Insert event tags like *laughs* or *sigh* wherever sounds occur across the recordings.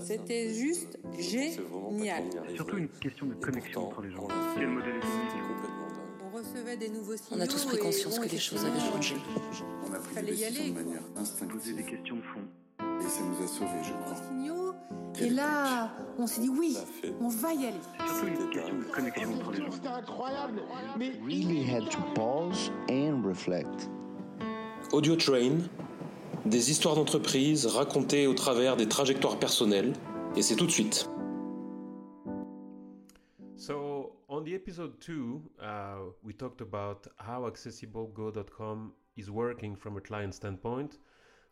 C'était juste génial. Surtout une question de connexion entre les gens. Quel modèle On recevait des nouveaux signaux. On a tous pris conscience que les choses avaient changé. On a pris Fallait des y décisions aller, de manière Poser instinctive des questions de fond. et ça nous a sauvés, je crois. signaux. Et là, on s'est dit oui, on va y aller. Surtout une question de connexion entre les gens. C'était incroyable. Mais really had to pause and reflect. Audio Train, des histoires d'entreprise racontées au travers des trajectoires personnelles, et c'est tout de suite. So, on the episode two, uh, we talked about how accessiblego.com is working from a client standpoint.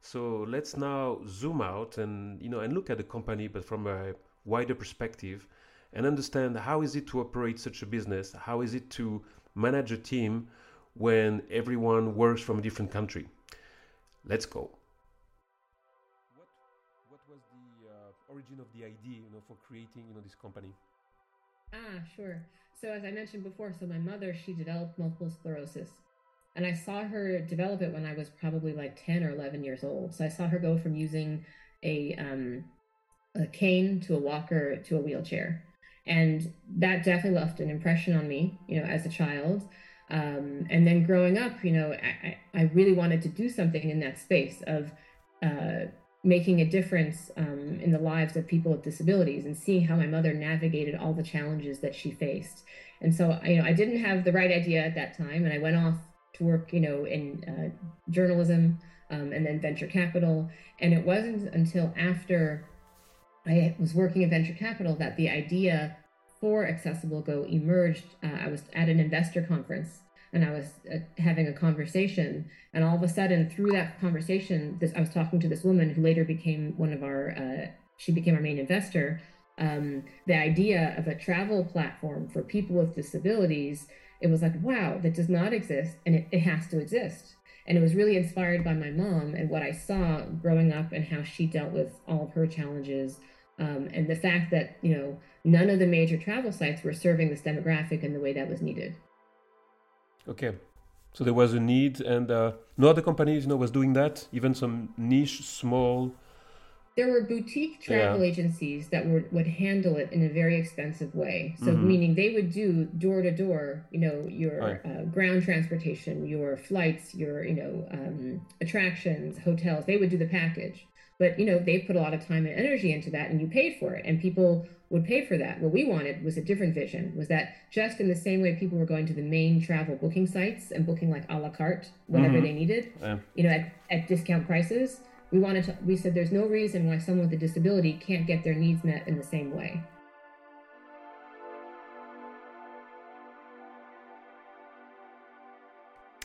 So let's now zoom out and you know and look at the company, but from a wider perspective, and understand how is it to operate such a business? How is it to manage a team when everyone works from a different country? Let's go. Uh, origin of the idea, you know, for creating you know this company? Ah, sure. So as I mentioned before, so my mother, she developed multiple sclerosis. And I saw her develop it when I was probably like 10 or 11 years old. So I saw her go from using a um, a cane to a walker to a wheelchair. And that definitely left an impression on me, you know, as a child. Um, and then growing up, you know, I, I I really wanted to do something in that space of uh, making a difference um, in the lives of people with disabilities and seeing how my mother navigated all the challenges that she faced. And so, I- you know, I didn't have the right idea at that time, and I went off to work, you know, in uh, journalism um, and then venture capital. And it wasn't until after I was working in venture capital that the idea for Accessible Go emerged. Uh, I was at an investor conference and I was uh, having a conversation, and all of a sudden, through that conversation, this I was talking to this woman who later became one of our. Uh, she became our main investor. Um, the idea of a travel platform for people with disabilities, it was like, wow, that does not exist, and it, it has to exist. And it was really inspired by my mom and what I saw growing up and how she dealt with all of her challenges. Um, and the fact that you know none of the major travel sites were serving this demographic in the way that was needed. Okay. So there was a need, and uh, no other companies, you know, was doing that. Even some niche, small. there were boutique travel Yeah. agencies that would would handle it in a very expensive way. So Mhm. meaning they would do door to door, you know, your Right. uh, ground transportation, your flights, your you know um, attractions, hotels. They would do the package. But you know they put a lot of time and energy into that, and you paid for it, and people would pay for that. What we wanted was a different vision. Was that just in the same way people were going to the main travel booking sites and booking like a la carte whatever Mhm. they needed, Yeah. you know, at, at discount prices. We wanted to, we said there's no reason why someone with a disability can't get their needs met in the same way.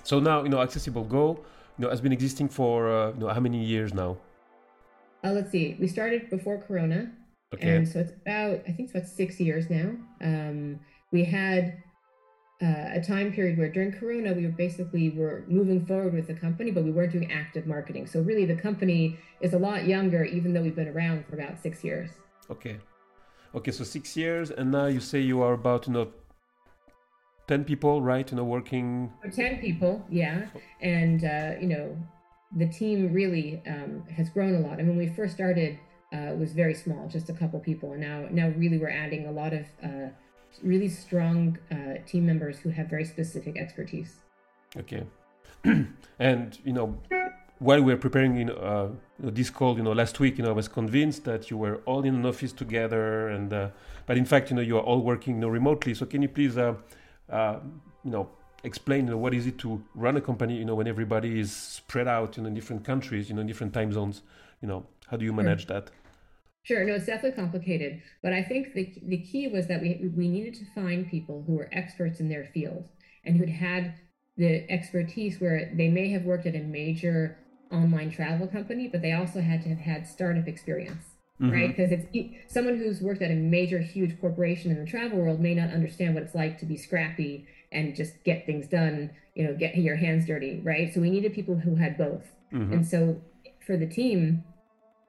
So now, you know, Accessible Go, you know, has been existing for uh, you know how many years now? Uh, let's see, we started before Corona, Okay. and so it's about, I think it's about six years now. Um, we had uh, a time period where during Corona, we were basically were moving forward with the company, but we weren't doing active marketing. So really, the company is a lot younger, even though we've been around for about six years. Okay. Okay, so six years, and now you say you are about you know ten people, right? You know, working. We're 10 people, yeah. And, uh, you know, the team really um, has grown a lot. I mean, when we first started, uh, was very small, just a couple people. And now, now really we're adding a lot of uh, really strong uh, team members who have very specific expertise. Okay. and you know, while we were preparing you know, uh, this call, you know, last week, you know, I was convinced that you were all in an office together, and uh, but in fact, you know, you are all working you know, remotely. So can you please, uh, uh, you know, explain you know, what is it to run a company, you know, when everybody is spread out you know, in different countries, you know, in different time zones? You know, how do you manage that? Sure, no, it's definitely complicated, but I think the the key was that we we needed to find people who were experts in their field and who'd had the expertise where they may have worked at a major online travel company, but they also had to have had startup experience, right? Because it's someone who's worked at a major, huge corporation in the travel world may not understand what it's like to be scrappy and just get things done, you know, get your hands dirty, right? So we needed people who had both. Mhm. And so for the team,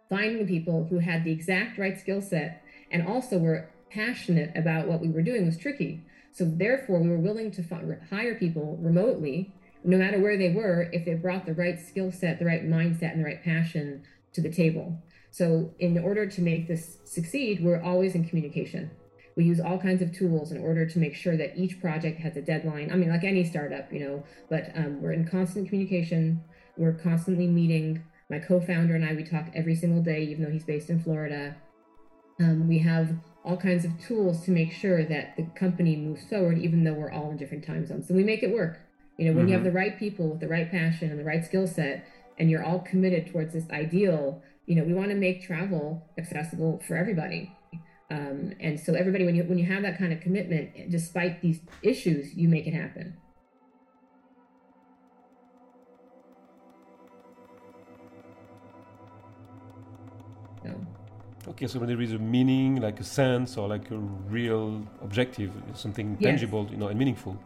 finding people who had the exact right skill set and also were passionate about what we were doing was tricky. So therefore, we were willing to fi- hire people remotely, no matter where they were, if they brought the right skill set, the right mindset, and the right passion to the table. So, in order to make this succeed, we're always in communication. We use all kinds of tools in order to make sure that each project has a deadline. I mean, like any startup, you know, but um, we're in constant communication. We're constantly meeting. My co founder and I, we talk every single day, even though he's based in Florida. Um, we have all kinds of tools to make sure that the company moves forward, even though we're all in different time zones. So we make it work. You know, when mm-hmm. you have mm-hmm. the right people with the right passion and the right skill set, and you're all committed towards this ideal, you know, we want to make travel accessible for everybody. Um, and so everybody, when you when you have that kind of commitment, despite these issues, you make it happen. Okay, so when there is a meaning, like a sense, or like a real objective, something yes. tangible, you know, and meaningful.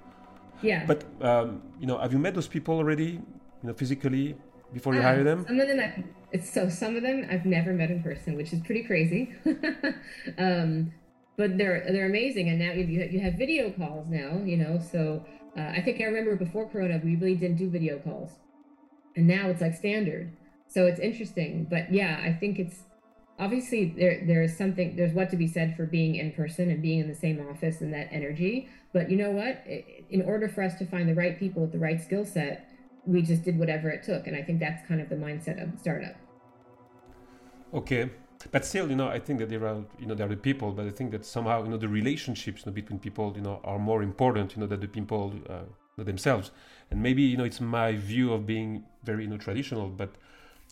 Yeah. But um, you know, have you met those people already, you know, physically before you uh, hire them? Some of them, I've, it's so some of them I've never met in person, which is pretty crazy. *laughs* um, but they're they're amazing, and now you you have video calls now, you know. So uh, I think I remember before Corona, we really didn't do video calls, and now it's like standard. So it's interesting, but yeah, I think it's obviously there there is something there's what to be said for being in person and being in the same office and that energy. But you know what? In order for us to find the right people with the right skill set we just did whatever it took. And i think that's kind of the mindset of the startup. Okay. But still you know i think that there are you know there are the people but i think that somehow you know the relationships you know, between people you know are more important you know than the people uh, themselves. And maybe you know it's my view of being very you know traditional but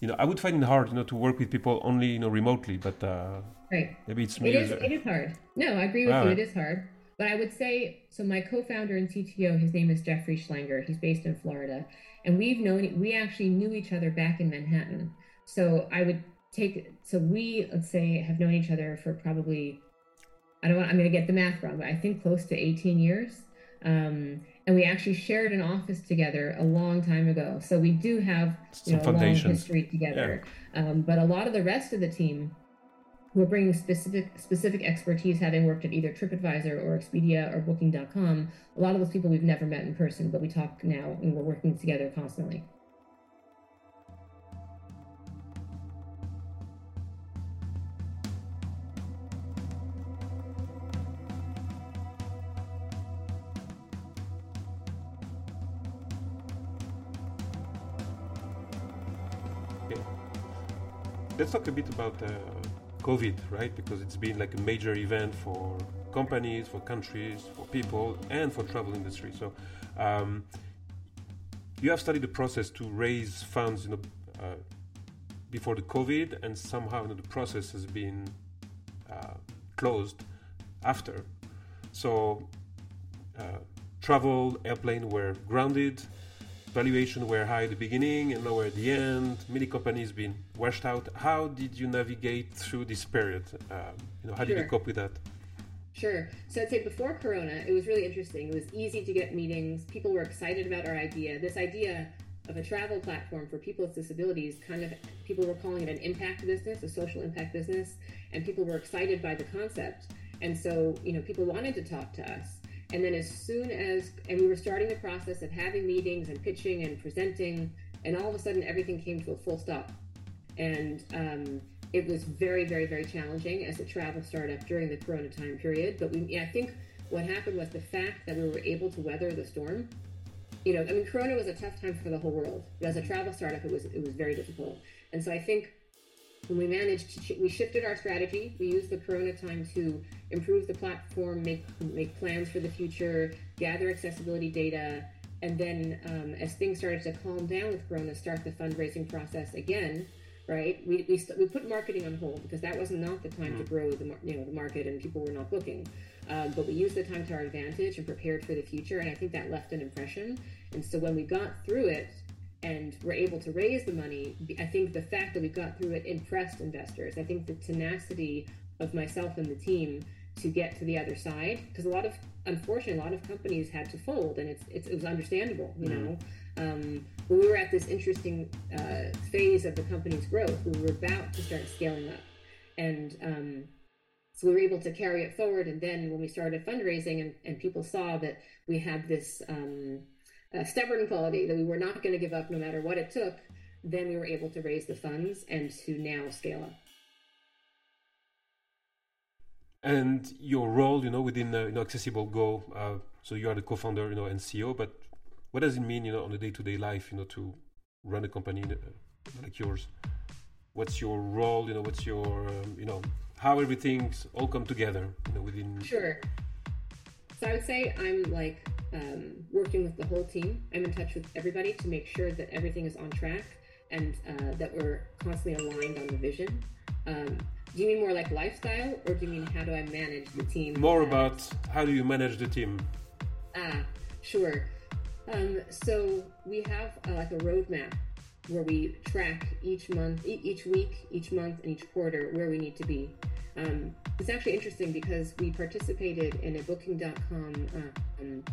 you know, I would find it hard, you know, to work with people only, you know, remotely. But uh, right, maybe it's me. It is. It is hard. No, I agree with you. It is hard. But I would say so. My co-founder and CTO, his name is Jeffrey Schlanger. He's based in Florida, and we've known. We actually knew each other back in Manhattan. So I would take. So we, let's say, have known each other for probably. I don't want. I'm going to get the math wrong, but I think close to 18 years. Um, and we actually shared an office together a long time ago. So we do have you know, a long history together. Yeah. Um, but a lot of the rest of the team who are bringing specific specific expertise, having worked at either TripAdvisor or Expedia or Booking.com, a lot of those people we've never met in person, but we talk now and we're working together constantly. Let's talk a bit about uh, COVID, right? Because it's been like a major event for companies, for countries, for people, and for travel industry. So, um, you have studied the process to raise funds, you know, uh, before the COVID, and somehow you know, the process has been uh, closed after. So, uh, travel, airplane were grounded valuation were high at the beginning and lower at the end. Many companies been washed out. How did you navigate through this period? Uh, you know, how did you cope with that? Sure. So I'd say before Corona, it was really interesting. It was easy to get meetings. People were excited about our idea. This idea of a travel platform for people with disabilities, kind of people were calling it an impact business, a social impact business, and people were excited by the concept. And so, you know, people wanted to talk to us. And then as soon as, and we were starting the process of having meetings and pitching and presenting, and all of a sudden everything came to a full stop. And um, it was very, very, very challenging as a travel startup during the Corona time period. But we, I think what happened was the fact that we were able to weather the storm. You know, I mean, Corona was a tough time for the whole world. But as a travel startup, it was it was very difficult. And so I think when we managed we shifted our strategy. We used the Corona time to improve the platform, make make plans for the future, gather accessibility data, and then um, as things started to calm down with Corona, start the fundraising process again. Right, we we, st- we put marketing on hold because that was not the time to mm-hmm. grow the you know the market and people were not booking. Um, but we used the time to our advantage and prepared for the future, and I think that left an impression. And so when we got through it, and we're able to raise the money, I think the fact that we got through it impressed investors. I think the tenacity of myself and the team to get to the other side, because a lot of, unfortunately, a lot of companies had to fold, and it's, it's it was understandable, you mm-hmm. know. Um, but we were at this interesting uh, phase of the company's growth. We were about to start scaling up, and um, so we were able to carry it forward. And then when we started fundraising, and, and people saw that we had this. Um, uh, stubborn quality that we were not going to give up no matter what it took, then we were able to raise the funds and to now scale up. and your role, you know, within uh, you know Accessible Go. Uh, so you are the co-founder, you know, and CEO. But what does it mean, you know, on a day-to-day life, you know, to run a company uh, like yours? What's your role? You know, what's your, um, you know, how everything's all come together, you know, within. Sure. So I would say I'm like um, working with the whole team. I'm in touch with everybody to make sure that everything is on track and uh, that we're constantly aligned on the vision. Um, do you mean more like lifestyle, or do you mean how do I manage the team? More about how do you manage the team? Ah, sure. Um, so we have uh, like a roadmap where we track each month, e- each week, each month, and each quarter where we need to be. Um, it's actually interesting because we participated in a Booking.com uh, um,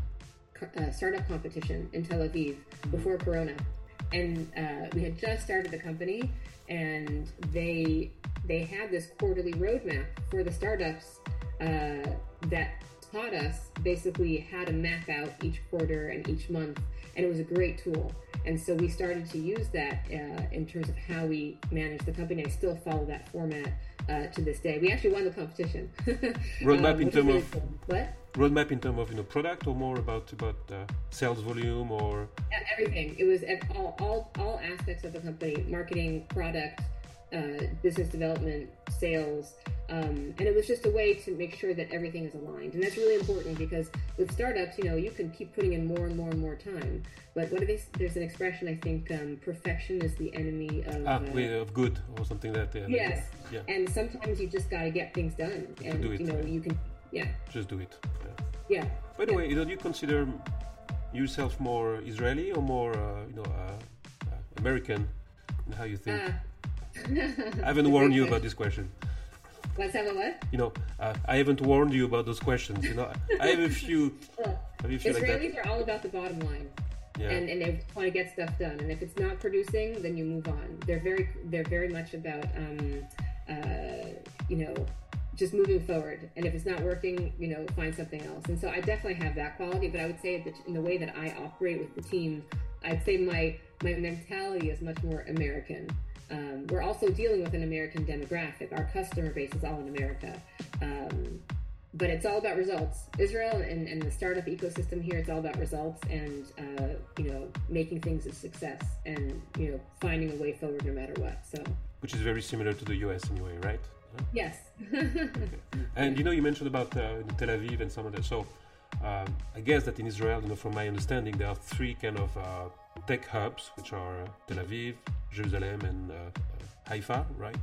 uh, startup competition in Tel Aviv before Corona, and uh, we had just started the company, and they they had this quarterly roadmap for the startups uh, that taught us basically how to map out each quarter and each month, and it was a great tool. And so we started to use that uh, in terms of how we manage the company. I still follow that format uh, to this day. We actually won the competition. *laughs* roadmap um, in terms of what? Roadmap in terms of you know product or more about about uh, sales volume or everything. It was all all all aspects of the company: marketing, product, uh, business development, sales, um, and it was just a way to make sure that everything is aligned. And that's really important because with startups, you know, you can keep putting in more and more and more time. But what are they? There's an expression I think: um, perfection is the enemy of ah, uh, of good or something like that. yes. Yeah. And sometimes you just got to get things done, and do it, you know, yeah. you can. Yeah. Just do it. Yeah. yeah. By the yeah. way, do you consider yourself more Israeli or more, uh, you know, uh, American? How you think? *laughs* I haven't warned you about this question. Let's have a what? You know, uh, I haven't warned you about those questions. You know, I have a few. *laughs* Well, have a few Israelis like are all about the bottom line. Yeah. And, and they want to get stuff done, and if it's not producing, then you move on. They're very they're very much about um, uh, you know just moving forward. And if it's not working, you know, find something else. And so I definitely have that quality. But I would say that in the way that I operate with the team, I'd say my my mentality is much more American. Um, we're also dealing with an American demographic. Our customer base is all in America. Um, but it's all about results. Israel and, and, the startup ecosystem here, it's all about results and, uh, you know, making things a success and, you know, finding a way forward no matter what. So, Which is very similar to the US anyway, right? Yes. okay. And, you know, you mentioned about uh, Tel Aviv and some of that. So um, I guess that in Israel, you know, from my understanding, there are three kind of uh, tech hubs, which are uh, Tel Aviv, Jerusalem, and uh, Haifa, right?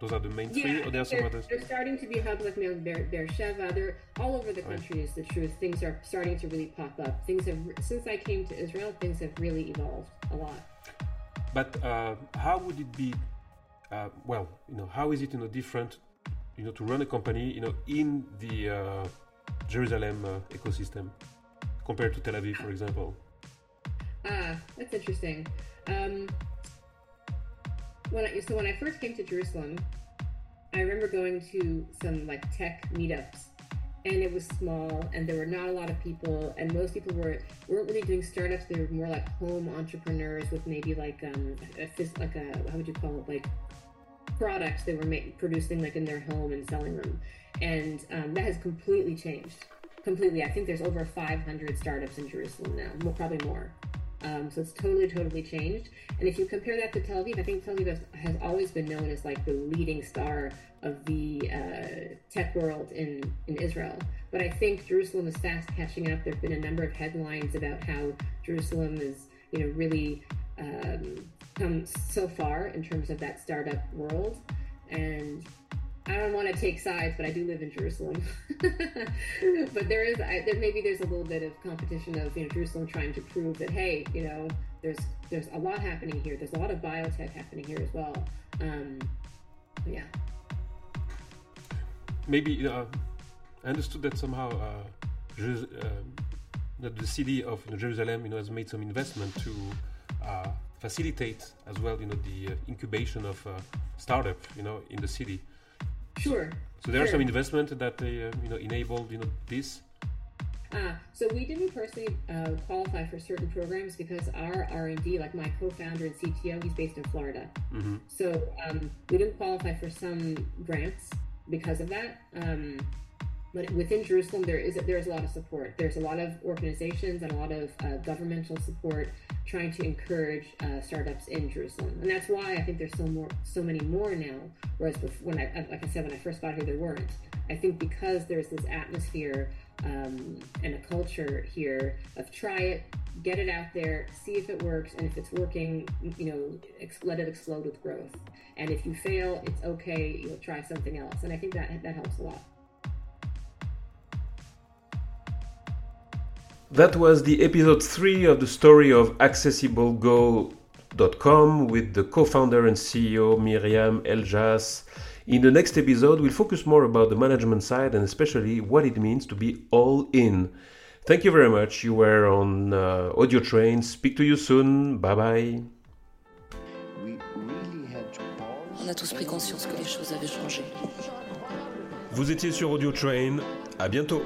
Those are the main yeah, three, or there are some others? They're starting to be hubs like Beer, Beersheva. They're all over the country. Right. Is the truth. Things are starting to really pop up. Things have since I came to Israel. Things have really evolved a lot. But uh, how would it be? Uh, well, you know, how is it you know different? You know, to run a company, you know, in the uh, Jerusalem uh, ecosystem compared to Tel Aviv, for example. Ah, that's interesting. Um, when I, so when I first came to Jerusalem, I remember going to some like tech meetups, and it was small, and there were not a lot of people, and most people were weren't really doing startups. They were more like home entrepreneurs with maybe like um a, like a how would you call it like products they were make, producing like in their home and selling them, and um, that has completely changed. Completely, I think there's over 500 startups in Jerusalem now, more, probably more. Um, so it's totally, totally changed. And if you compare that to Tel Aviv, I think Tel Aviv has, has always been known as like the leading star of the uh, tech world in, in Israel. But I think Jerusalem is fast catching up. There have been a number of headlines about how Jerusalem is, you know, really um, come so far in terms of that startup world. And I don't want to take sides, but I do live in Jerusalem. *laughs* but there is, I, there maybe there's a little bit of competition of you know Jerusalem trying to prove that hey, you know, there's there's a lot happening here. There's a lot of biotech happening here as well. Um, yeah. Maybe uh, I understood that somehow uh, uh, that the city of Jerusalem, you know, has made some investment to uh, facilitate as well, you know, the uh, incubation of startup, you know, in the city. Sure. So there sure. are some investment that they, uh, you know, enabled, you know, this. Ah, so we didn't personally uh, qualify for certain programs because our R and D, like my co-founder and CTO, he's based in Florida. Mm-hmm. So um, we didn't qualify for some grants, because of that. Um, but within Jerusalem, there is there's a lot of support. There's a lot of organizations and a lot of uh, governmental support trying to encourage uh, startups in Jerusalem, and that's why I think there's so more, so many more now. Whereas when I, like I said, when I first got here, there weren't. I think because there's this atmosphere um, and a culture here of try it, get it out there, see if it works, and if it's working, you know, ex- let it explode with growth. And if you fail, it's okay. You'll try something else, and I think that that helps a lot. That was the episode 3 of the story of accessiblego.com with the co founder and CEO Miriam Eljas. In the next episode, we'll focus more about the management side and especially what it means to be all in. Thank you very much. You were on uh, Audio Train. Speak to you soon. Bye bye. On a tous pris conscience que les choses avaient changé. Vous étiez sur Audio Train. À bientôt.